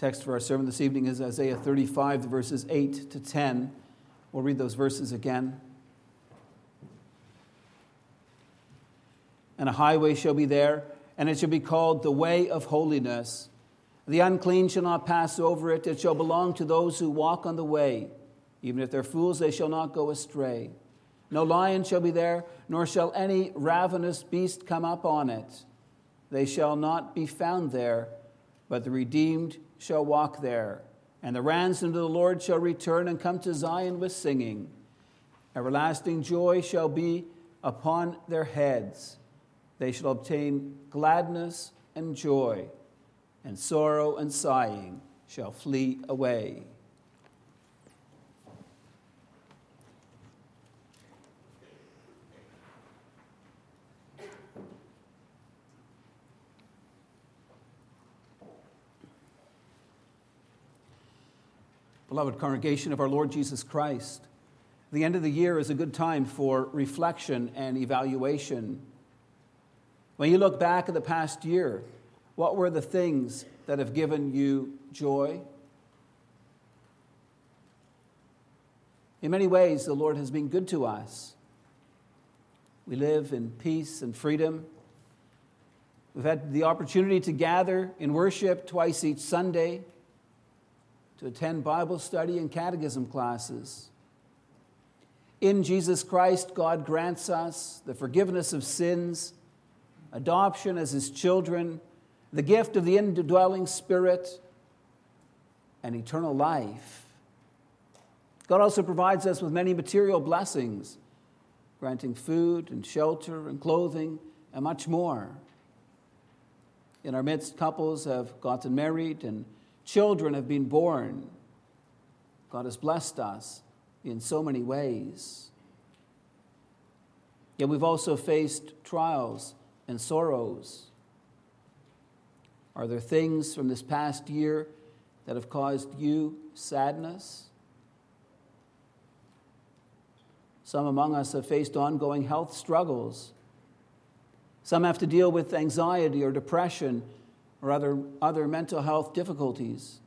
Text for our sermon this evening is Isaiah 35, verses 8 to 10. We'll read those verses again. And a highway shall be there, and it shall be called the way of holiness. The unclean shall not pass over it, it shall belong to those who walk on the way. Even if they're fools, they shall not go astray. No lion shall be there, nor shall any ravenous beast come up on it. They shall not be found there, but the redeemed shall walk there, and the ransomed of the Lord shall return and come to Zion with singing. Everlasting joy shall be upon their heads. They shall obtain gladness and joy, and sorrow and sighing shall flee away. Beloved congregation of our Lord Jesus Christ, the end of the year is a good time for reflection and evaluation. When you look back at the past year, what were the things that have given you joy? In many ways, the Lord has been good to us. We live in peace and freedom. We've had the opportunity to gather in worship twice each Sunday to attend Bible study and catechism classes. In Jesus Christ, God grants us the forgiveness of sins, adoption as His children, the gift of the indwelling Spirit, and eternal life. God also provides us with many material blessings, granting food and shelter and clothing and much more. In our midst, couples have gotten married and Children have been born. God has blessed us in so many ways. Yet we've also faced trials and sorrows. Are there things from this past year that have caused you sadness? Some among us have faced ongoing health struggles. Some have to deal with anxiety or depression or other, other mental health difficulties.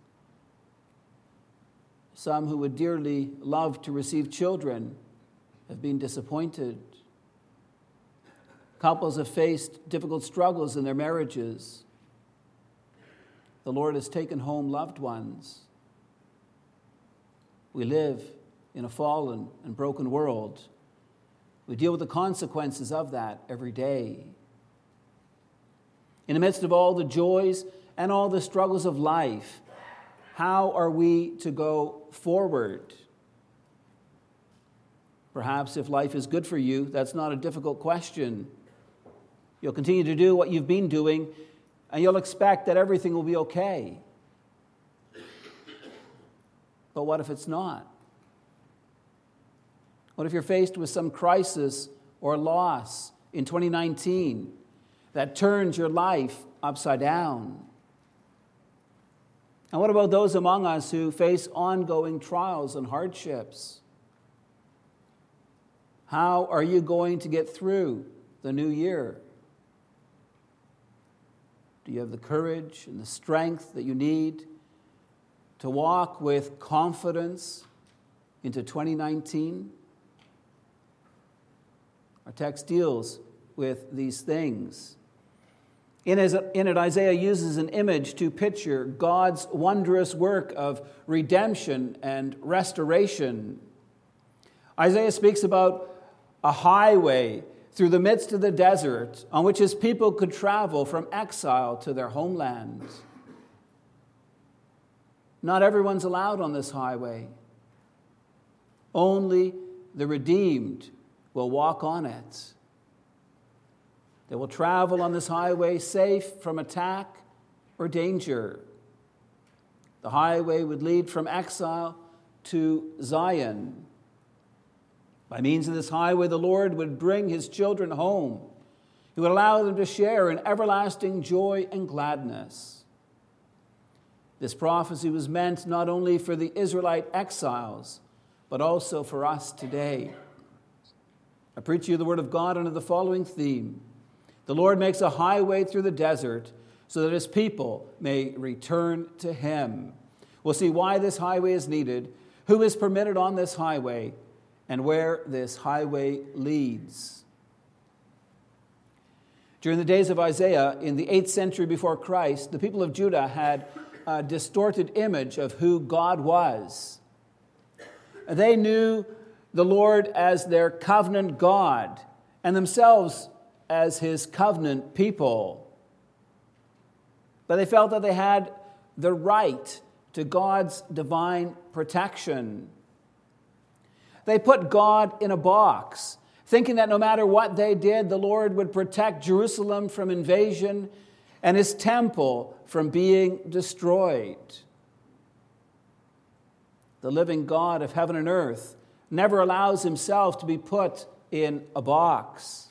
Some who would dearly love to receive children have been disappointed. Couples have faced difficult struggles in their marriages. The Lord has taken home loved ones. We live in a fallen and broken world. We deal with the consequences of that every day. In the midst of all the joys and all the struggles of life, how are we to go forward? Perhaps if life is good for you, that's not a difficult question. You'll continue to do what you've been doing, and you'll expect that everything will be okay. But what if it's not? What if you're faced with some crisis or loss in 2019? That turns your life upside down? And what about those among us who face ongoing trials and hardships? How are you going to get through the new year? Do you have the courage and the strength that you need to walk with confidence into 2019? Our text deals with these things. In, it, Isaiah uses an image to picture God's wondrous work of redemption and restoration. Isaiah speaks about a highway through the midst of the desert on which his people could travel from exile to their homeland. Not everyone's allowed on this highway, only the redeemed will walk on it. They will travel on this highway safe from attack or danger. The highway would lead from exile to Zion. By means of this highway, the Lord would bring his children home. He would allow them to share in everlasting joy and gladness. This prophecy was meant not only for the Israelite exiles, but also for us today. I preach you the word of God under the following theme the Lord makes a highway through the desert so that his people may return to him. We'll see why this highway is needed, who is permitted on this highway, and where this highway leads. During the days of Isaiah, in the 8th century before Christ, the people of Judah had a distorted image of who God was. They knew the Lord as their covenant God and themselves as his covenant people. But they felt that they had the right to God's divine protection. They put God in a box, thinking that no matter what they did, the Lord would protect Jerusalem from invasion and his temple from being destroyed. The living God of heaven and earth never allows himself to be put in a box.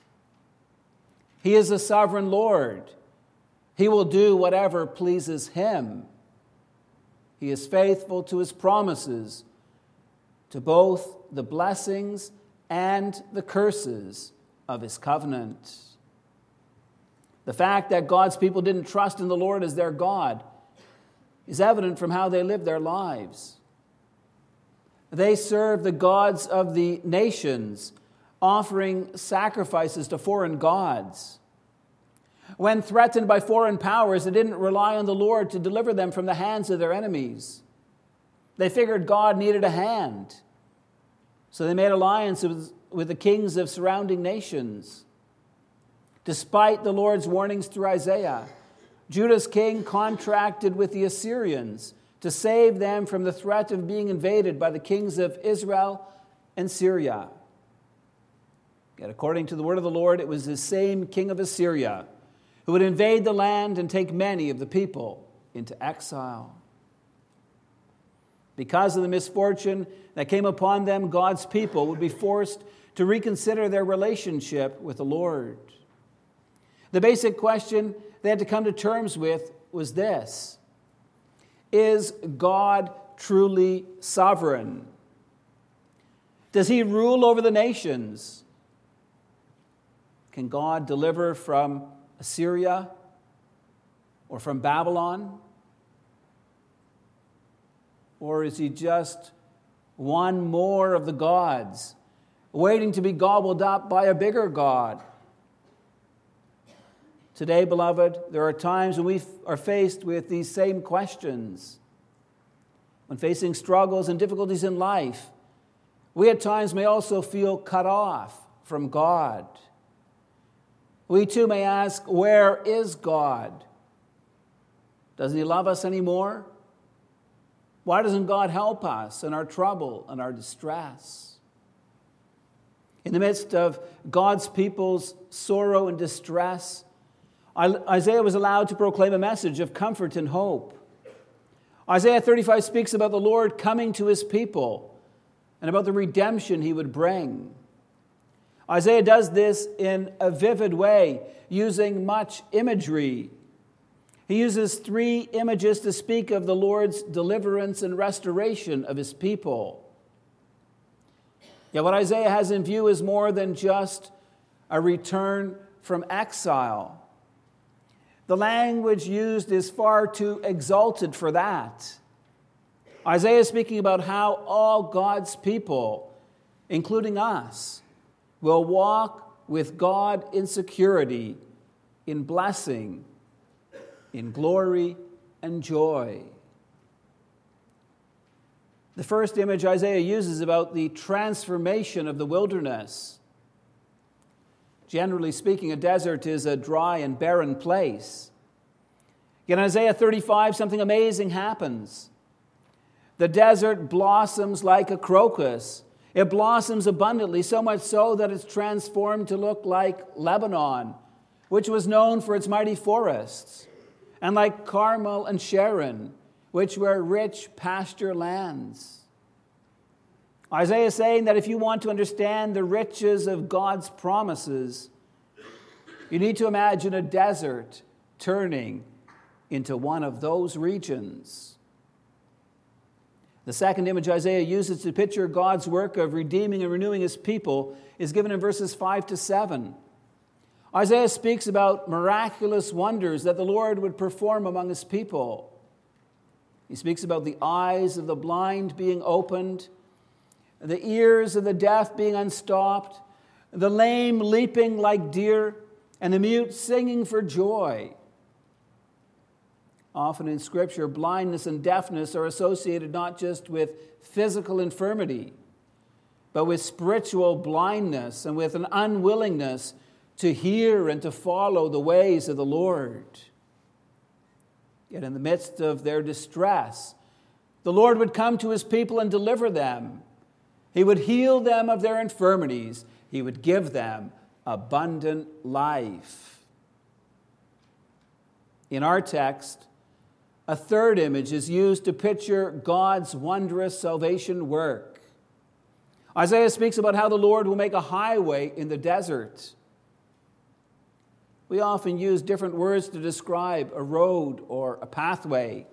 He is a sovereign Lord. He will do whatever pleases him. He is faithful to his promises, to both the blessings and the curses of his covenant. The fact that God's people didn't trust in the Lord as their God is evident from how they lived their lives. They served the gods of the nations, offering sacrifices to foreign gods. When threatened by foreign powers, they didn't rely on the Lord to deliver them from the hands of their enemies. They figured God needed a hand. So they made alliances with the kings of surrounding nations. Despite the Lord's warnings through Isaiah, Judah's king contracted with the Assyrians to save them from the threat of being invaded by the kings of Israel and Syria. Yet, according to the word of the Lord, it was the same king of Assyria who would invade the land and take many of the people into exile. Because of the misfortune that came upon them, God's people would be forced to reconsider their relationship with the Lord. The basic question they had to come to terms with was this Is God truly sovereign? Does he rule over the nations? Can God deliver from Assyria or from Babylon? Or is he just one more of the gods, waiting to be gobbled up by a bigger God? Today, beloved, there are times when we are faced with these same questions. When facing struggles and difficulties in life, we at times may also feel cut off from God. We too may ask, Where is God? Doesn't He love us anymore? Why doesn't God help us in our trouble and our distress? In the midst of God's people's sorrow and distress, Isaiah was allowed to proclaim a message of comfort and hope. Isaiah 35 speaks about the Lord coming to his people and about the redemption he would bring. Isaiah does this in a vivid way, using much imagery. He uses three images to speak of the Lord's deliverance and restoration of his people. Yet, what Isaiah has in view is more than just a return from exile. The language used is far too exalted for that. Isaiah is speaking about how all God's people, including us, will walk with God in security, in blessing, in glory and joy. The first image Isaiah uses about the transformation of the wilderness. Generally speaking, a desert is a dry and barren place. In Isaiah 35, something amazing happens. The desert blossoms like a crocus. It blossoms abundantly, so much so that it's transformed to look like Lebanon, which was known for its mighty forests, and like Carmel and Sharon, which were rich pasture lands. Isaiah is saying that if you want to understand the riches of God's promises, you need to imagine a desert turning into one of those regions. The second image Isaiah uses to picture God's work of redeeming and renewing his people is given in verses 5 to 7. Isaiah speaks about miraculous wonders that the Lord would perform among his people. He speaks about the eyes of the blind being opened, the ears of the deaf being unstopped, the lame leaping like deer, and the mute singing for joy. Often in Scripture, blindness and deafness are associated not just with physical infirmity, but with spiritual blindness and with an unwillingness to hear and to follow the ways of the Lord. Yet, in the midst of their distress, the Lord would come to his people and deliver them. He would heal them of their infirmities. He would give them abundant life. In our text, a third image is used to picture God's wondrous salvation work. Isaiah speaks about how the Lord will make a highway in the desert. We often use different words to describe a road or a pathway.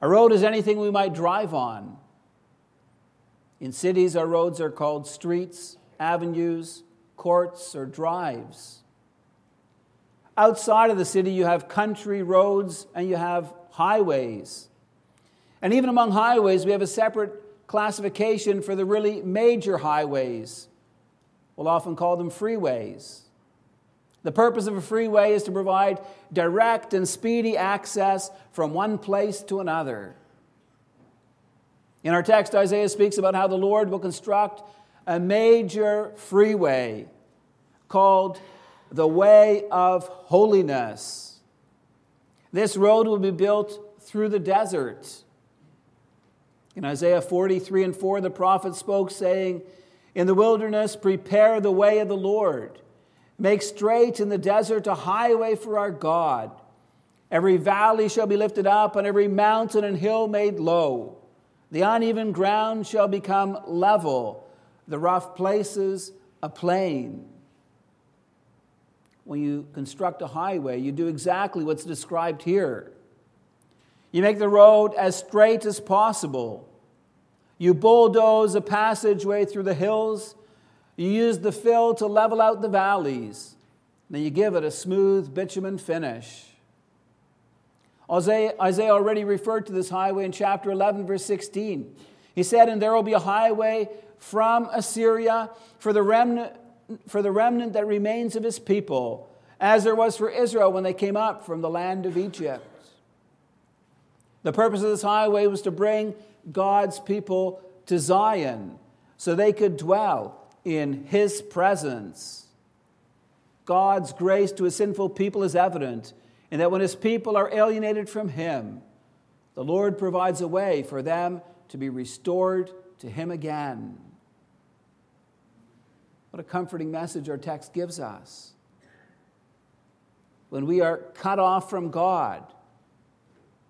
A road is anything we might drive on. In cities, our roads are called streets, avenues, courts, or drives. Outside of the city, you have country roads and you have highways. And even among highways, we have a separate classification for the really major highways. We'll often call them freeways. The purpose of a freeway is to provide direct and speedy access from one place to another. In our text, Isaiah speaks about how the Lord will construct a major freeway called the Way of Holiness. This road will be built through the desert. In Isaiah 43 and 4, the prophet spoke, saying, In the wilderness, prepare the way of the Lord. Make straight in the desert a highway for our God. Every valley shall be lifted up, and every mountain and hill made low. The uneven ground shall become level, the rough places a plain. When you construct a highway, you do exactly what's described here. You make the road as straight as possible. You bulldoze a passageway through the hills you use the fill to level out the valleys. Then you give it a smooth bitumen finish. Isaiah, Isaiah already referred to this highway in chapter 11, verse 16. He said, And there will be a highway from Assyria for the remnant, for the remnant that remains of his people, as there was for Israel when they came up from the land of Egypt. The purpose of this highway was to bring God's people to Zion so they could dwell in his presence. God's grace to his sinful people is evident in that when his people are alienated from him, the Lord provides a way for them to be restored to him again. What a comforting message our text gives us. When we are cut off from God,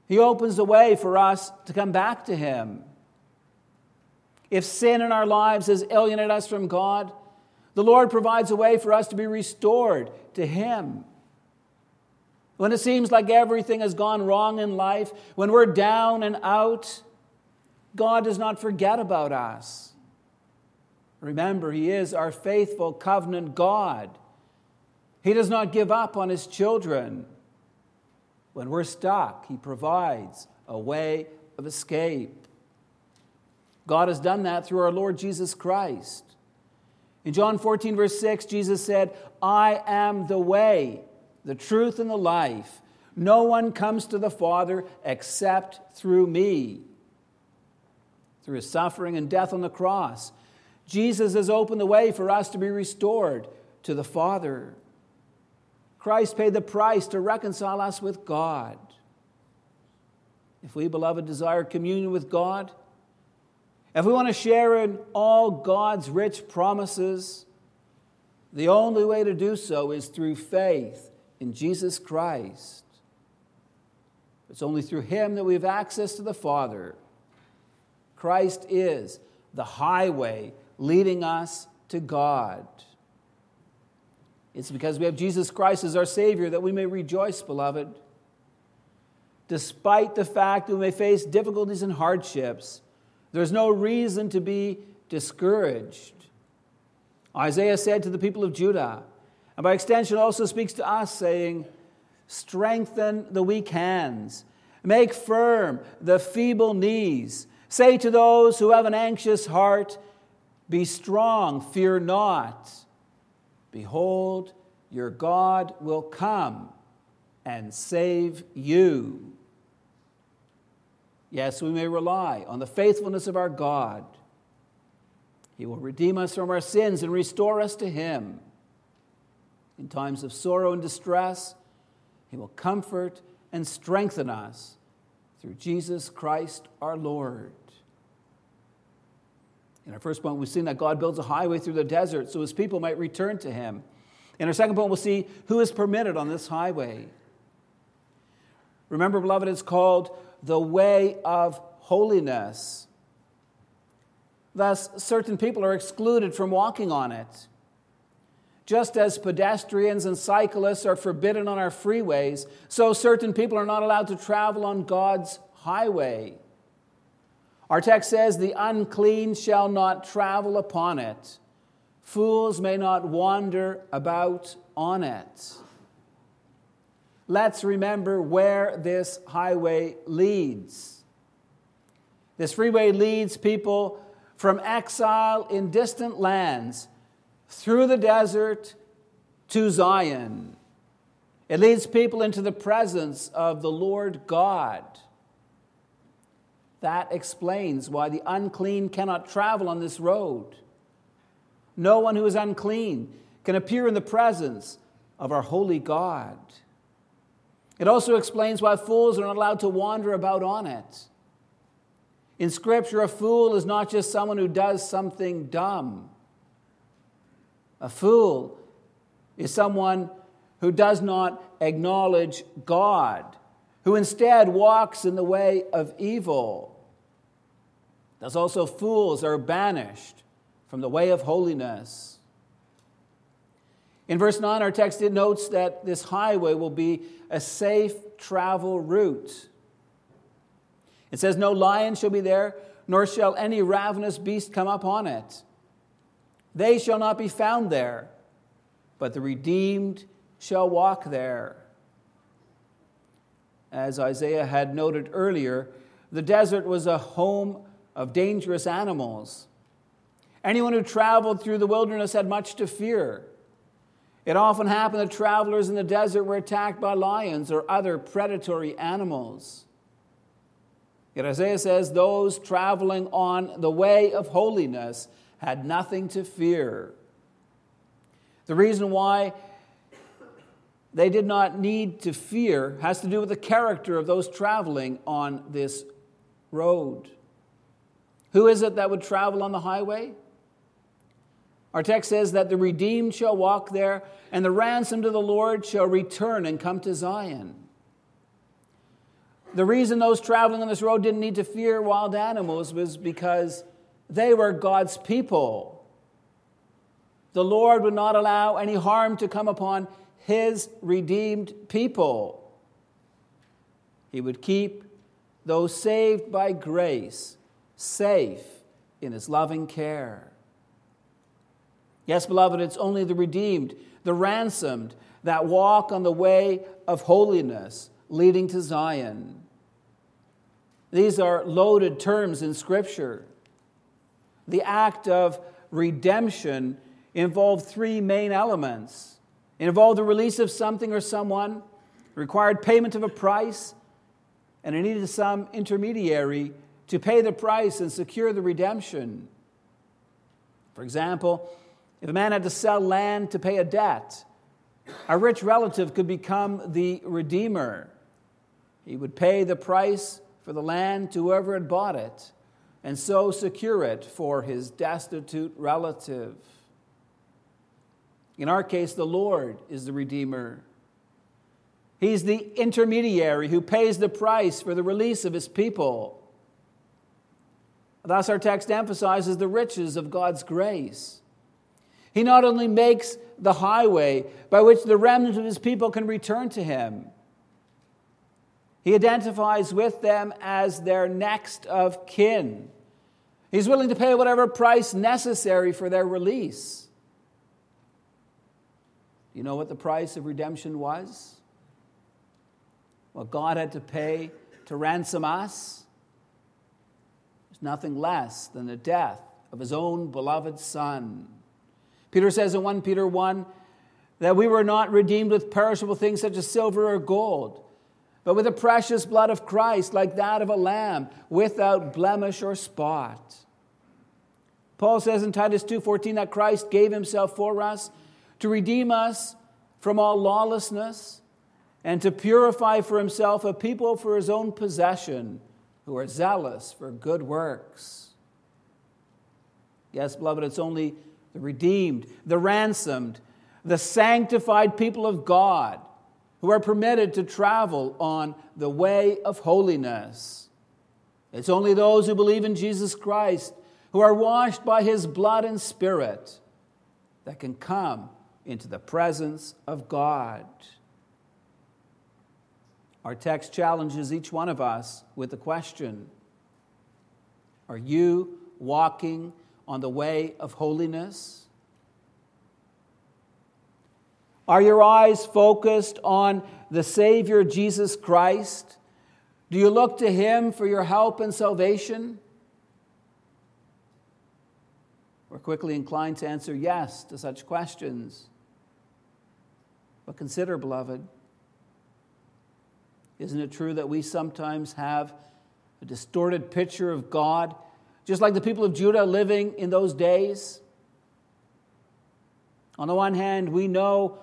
he opens the way for us to come back to him. If sin in our lives has alienated us from God, the Lord provides a way for us to be restored to Him. When it seems like everything has gone wrong in life, when we're down and out, God does not forget about us. Remember, He is our faithful covenant God. He does not give up on His children. When we're stuck, He provides a way of escape. God has done that through our Lord Jesus Christ. In John 14, verse 6, Jesus said, I am the way, the truth, and the life. No one comes to the Father except through me. Through his suffering and death on the cross, Jesus has opened the way for us to be restored to the Father. Christ paid the price to reconcile us with God. If we, beloved, desire communion with God, if we want to share in all God's rich promises, the only way to do so is through faith in Jesus Christ. It's only through Him that we have access to the Father. Christ is the highway leading us to God. It's because we have Jesus Christ as our Savior that we may rejoice, beloved. Despite the fact that we may face difficulties and hardships, there's no reason to be discouraged. Isaiah said to the people of Judah, And by extension, also speaks to us, saying, Strengthen the weak hands, make firm the feeble knees. Say to those who have an anxious heart, Be strong, fear not. Behold, your God will come and save you. Yes, we may rely on the faithfulness of our God. He will redeem us from our sins and restore us to Him. In times of sorrow and distress, He will comfort and strengthen us through Jesus Christ our Lord. In our first point, we've seen that God builds a highway through the desert so his people might return to him. In our second point, we'll see who is permitted on this highway. Remember, beloved, it's called the way of holiness. Thus, certain people are excluded from walking on it. Just as pedestrians and cyclists are forbidden on our freeways, so certain people are not allowed to travel on God's highway. Our text says, The unclean shall not travel upon it, fools may not wander about on it. Let's remember where this highway leads. This freeway leads people from exile in distant lands through the desert to Zion. It leads people into the presence of the Lord God. That explains why the unclean cannot travel on this road. No one who is unclean can appear in the presence of our holy God. It also explains why fools are not allowed to wander about on it. In Scripture, a fool is not just someone who does something dumb. A fool is someone who does not acknowledge God, who instead walks in the way of evil. Thus, also, fools are banished from the way of holiness. In verse 9, our text notes that this highway will be a safe travel route. It says, No lion shall be there, nor shall any ravenous beast come upon it. They shall not be found there, but the redeemed shall walk there. As Isaiah had noted earlier, the desert was a home of dangerous animals. Anyone who traveled through the wilderness had much to fear. It often happened that travelers in the desert were attacked by lions or other predatory animals. Yet Isaiah says those traveling on the way of holiness had nothing to fear. The reason why they did not need to fear has to do with the character of those traveling on this road. Who is it that would travel on the highway? Our text says that the redeemed shall walk there, and the ransomed of the Lord shall return and come to Zion. The reason those traveling on this road didn't need to fear wild animals was because they were God's people. The Lord would not allow any harm to come upon his redeemed people. He would keep those saved by grace safe in his loving care. Yes, beloved, it's only the redeemed, the ransomed, that walk on the way of holiness leading to Zion. These are loaded terms in Scripture. The act of redemption involved three main elements. It involved the release of something or someone, required payment of a price, and it needed some intermediary to pay the price and secure the redemption. For example, if a man had to sell land to pay a debt, a rich relative could become the redeemer. He would pay the price for the land to whoever had bought it and so secure it for his destitute relative. In our case, the Lord is the Redeemer. He's the intermediary who pays the price for the release of his people. Thus, our text emphasizes the riches of God's grace. He not only makes the highway by which the remnant of his people can return to him, he identifies with them as their next of kin. He's willing to pay whatever price necessary for their release. Do you know what the price of redemption was? What God had to pay to ransom us nothing less than the death of his own beloved Son. Peter says in 1 Peter 1 that we were not redeemed with perishable things such as silver or gold, but with the precious blood of Christ, like that of a lamb, without blemish or spot. Paul says in Titus 2:14 that Christ gave himself for us to redeem us from all lawlessness and to purify for himself a people for his own possession who are zealous for good works. Yes, beloved, it's only the redeemed, the ransomed, the sanctified people of God who are permitted to travel on the way of holiness. It's only those who believe in Jesus Christ, who are washed by his blood and spirit, that can come into the presence of God. Our text challenges each one of us with the question Are you walking on the way of holiness? Are your eyes focused on the Savior Jesus Christ? Do you look to Him for your help and salvation? We're quickly inclined to answer yes to such questions. But consider, beloved, isn't it true that we sometimes have a distorted picture of God, just like the people of Judah living in those days? On the one hand, we know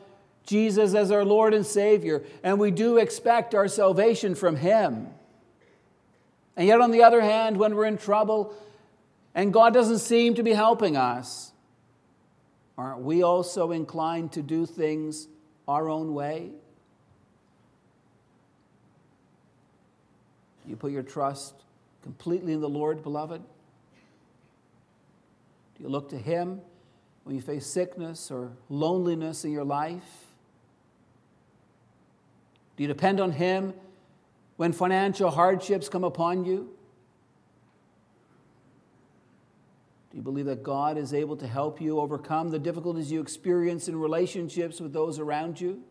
Jesus as our Lord and Savior, and we do expect our salvation from Him. And yet, on the other hand, when we're in trouble and God doesn't seem to be helping us, aren't we also inclined to do things our own way? You put your trust completely in the Lord, beloved? Do you look to Him when you face sickness or loneliness in your life? Do you depend on Him when financial hardships come upon you? Do you believe that God is able to help you overcome the difficulties you experience in relationships with those around you?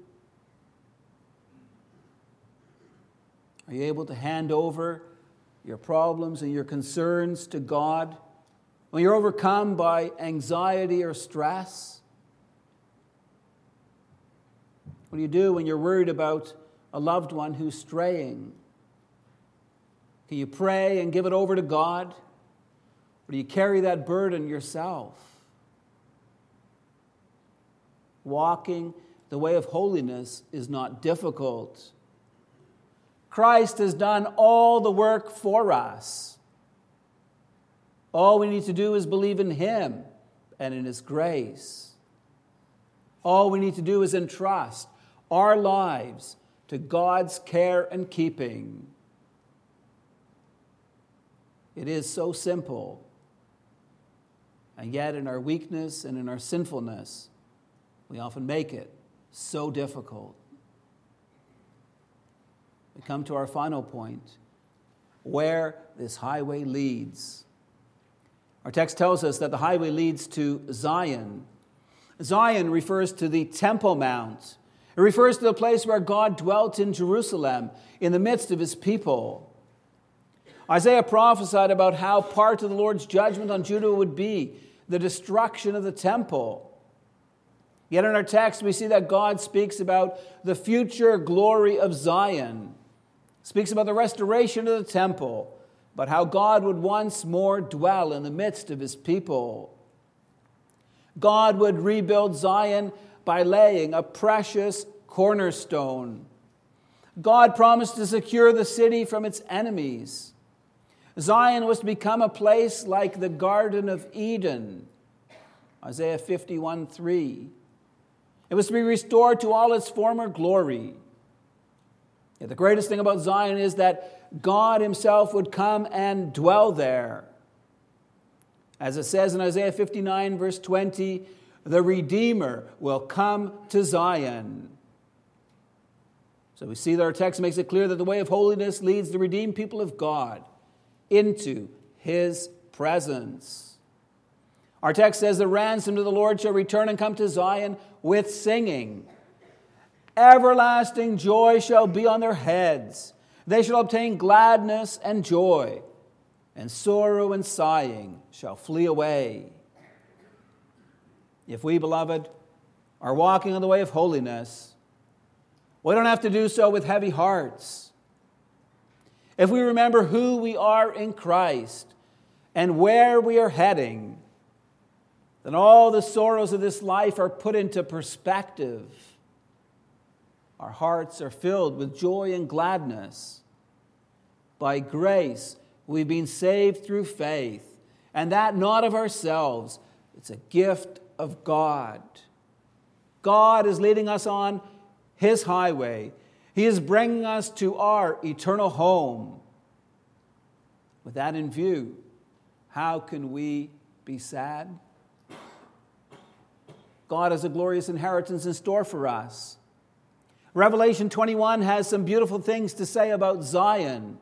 Are you able to hand over your problems and your concerns to God when you're overcome by anxiety or stress? What do you do when you're worried about a loved one who's straying? Can you pray and give it over to God? Or do you carry that burden yourself? Walking the way of holiness is not difficult. Christ has done all the work for us. All we need to do is believe in Him and in His grace. All we need to do is entrust our lives to God's care and keeping. It is so simple. And yet, in our weakness and in our sinfulness, we often make it so difficult. We come to our final point where this highway leads. Our text tells us that the highway leads to Zion. Zion refers to the Temple Mount it refers to the place where God dwelt in Jerusalem in the midst of his people. Isaiah prophesied about how part of the Lord's judgment on Judah would be the destruction of the temple. Yet in our text, we see that God speaks about the future glory of Zion, speaks about the restoration of the temple, but how God would once more dwell in the midst of his people. God would rebuild Zion by laying a precious cornerstone. God promised to secure the city from its enemies. Zion was to become a place like the Garden of Eden. Isaiah 51 3. It was to be restored to all its former glory. The greatest thing about Zion is that God Himself would come and dwell there. As it says in Isaiah 59, verse 20, the Redeemer will come to Zion. So we see that our text makes it clear that the way of holiness leads the redeemed people of God into his presence. Our text says, The ransom to the Lord shall return and come to Zion with singing. Everlasting joy shall be on their heads. They shall obtain gladness and joy, and sorrow and sighing shall flee away. If we, beloved, are walking in the way of holiness, we don't have to do so with heavy hearts. If we remember who we are in Christ and where we are heading, then all the sorrows of this life are put into perspective. Our hearts are filled with joy and gladness. By grace, we've been saved through faith, and that not of ourselves. It's a gift of God. God is leading us on His highway, He is bringing us to our eternal home. With that in view, how can we be sad? God has a glorious inheritance in store for us. Revelation 21 has some beautiful things to say about Zion.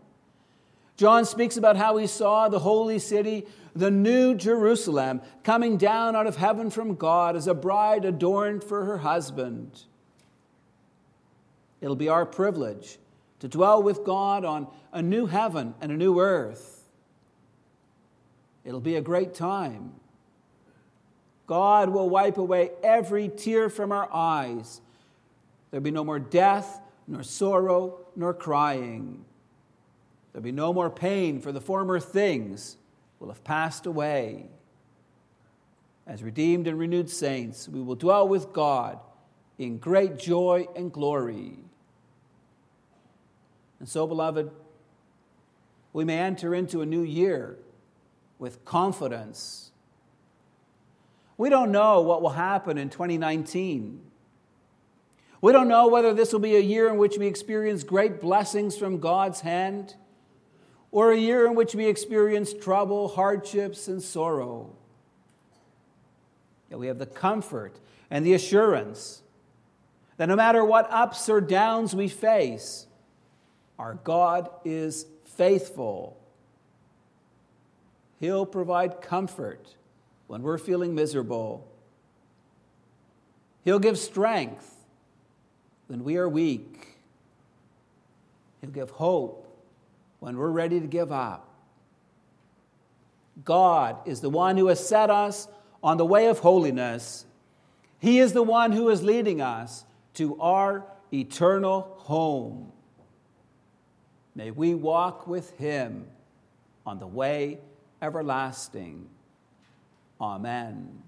John speaks about how he saw the holy city, the new Jerusalem, coming down out of heaven from God as a bride adorned for her husband. It'll be our privilege to dwell with God on a new heaven and a new earth. It'll be a great time. God will wipe away every tear from our eyes. There'll be no more death, nor sorrow, nor crying. There'll be no more pain, for the former things will have passed away. As redeemed and renewed saints, we will dwell with God in great joy and glory. And so, beloved, we may enter into a new year with confidence we don't know what will happen in 2019. We don't know whether this will be a year in which we experience great blessings from God's hand or a year in which we experience trouble, hardships, and sorrow. Yet we have the comfort and the assurance that no matter what ups or downs we face, our God is faithful. He'll provide comfort when we're feeling miserable. He'll give strength when we are weak. He'll give hope when we're ready to give up. God is the one who has set us on the way of holiness. He is the one who is leading us to our eternal home. May we walk with Him on the way everlasting. Amen.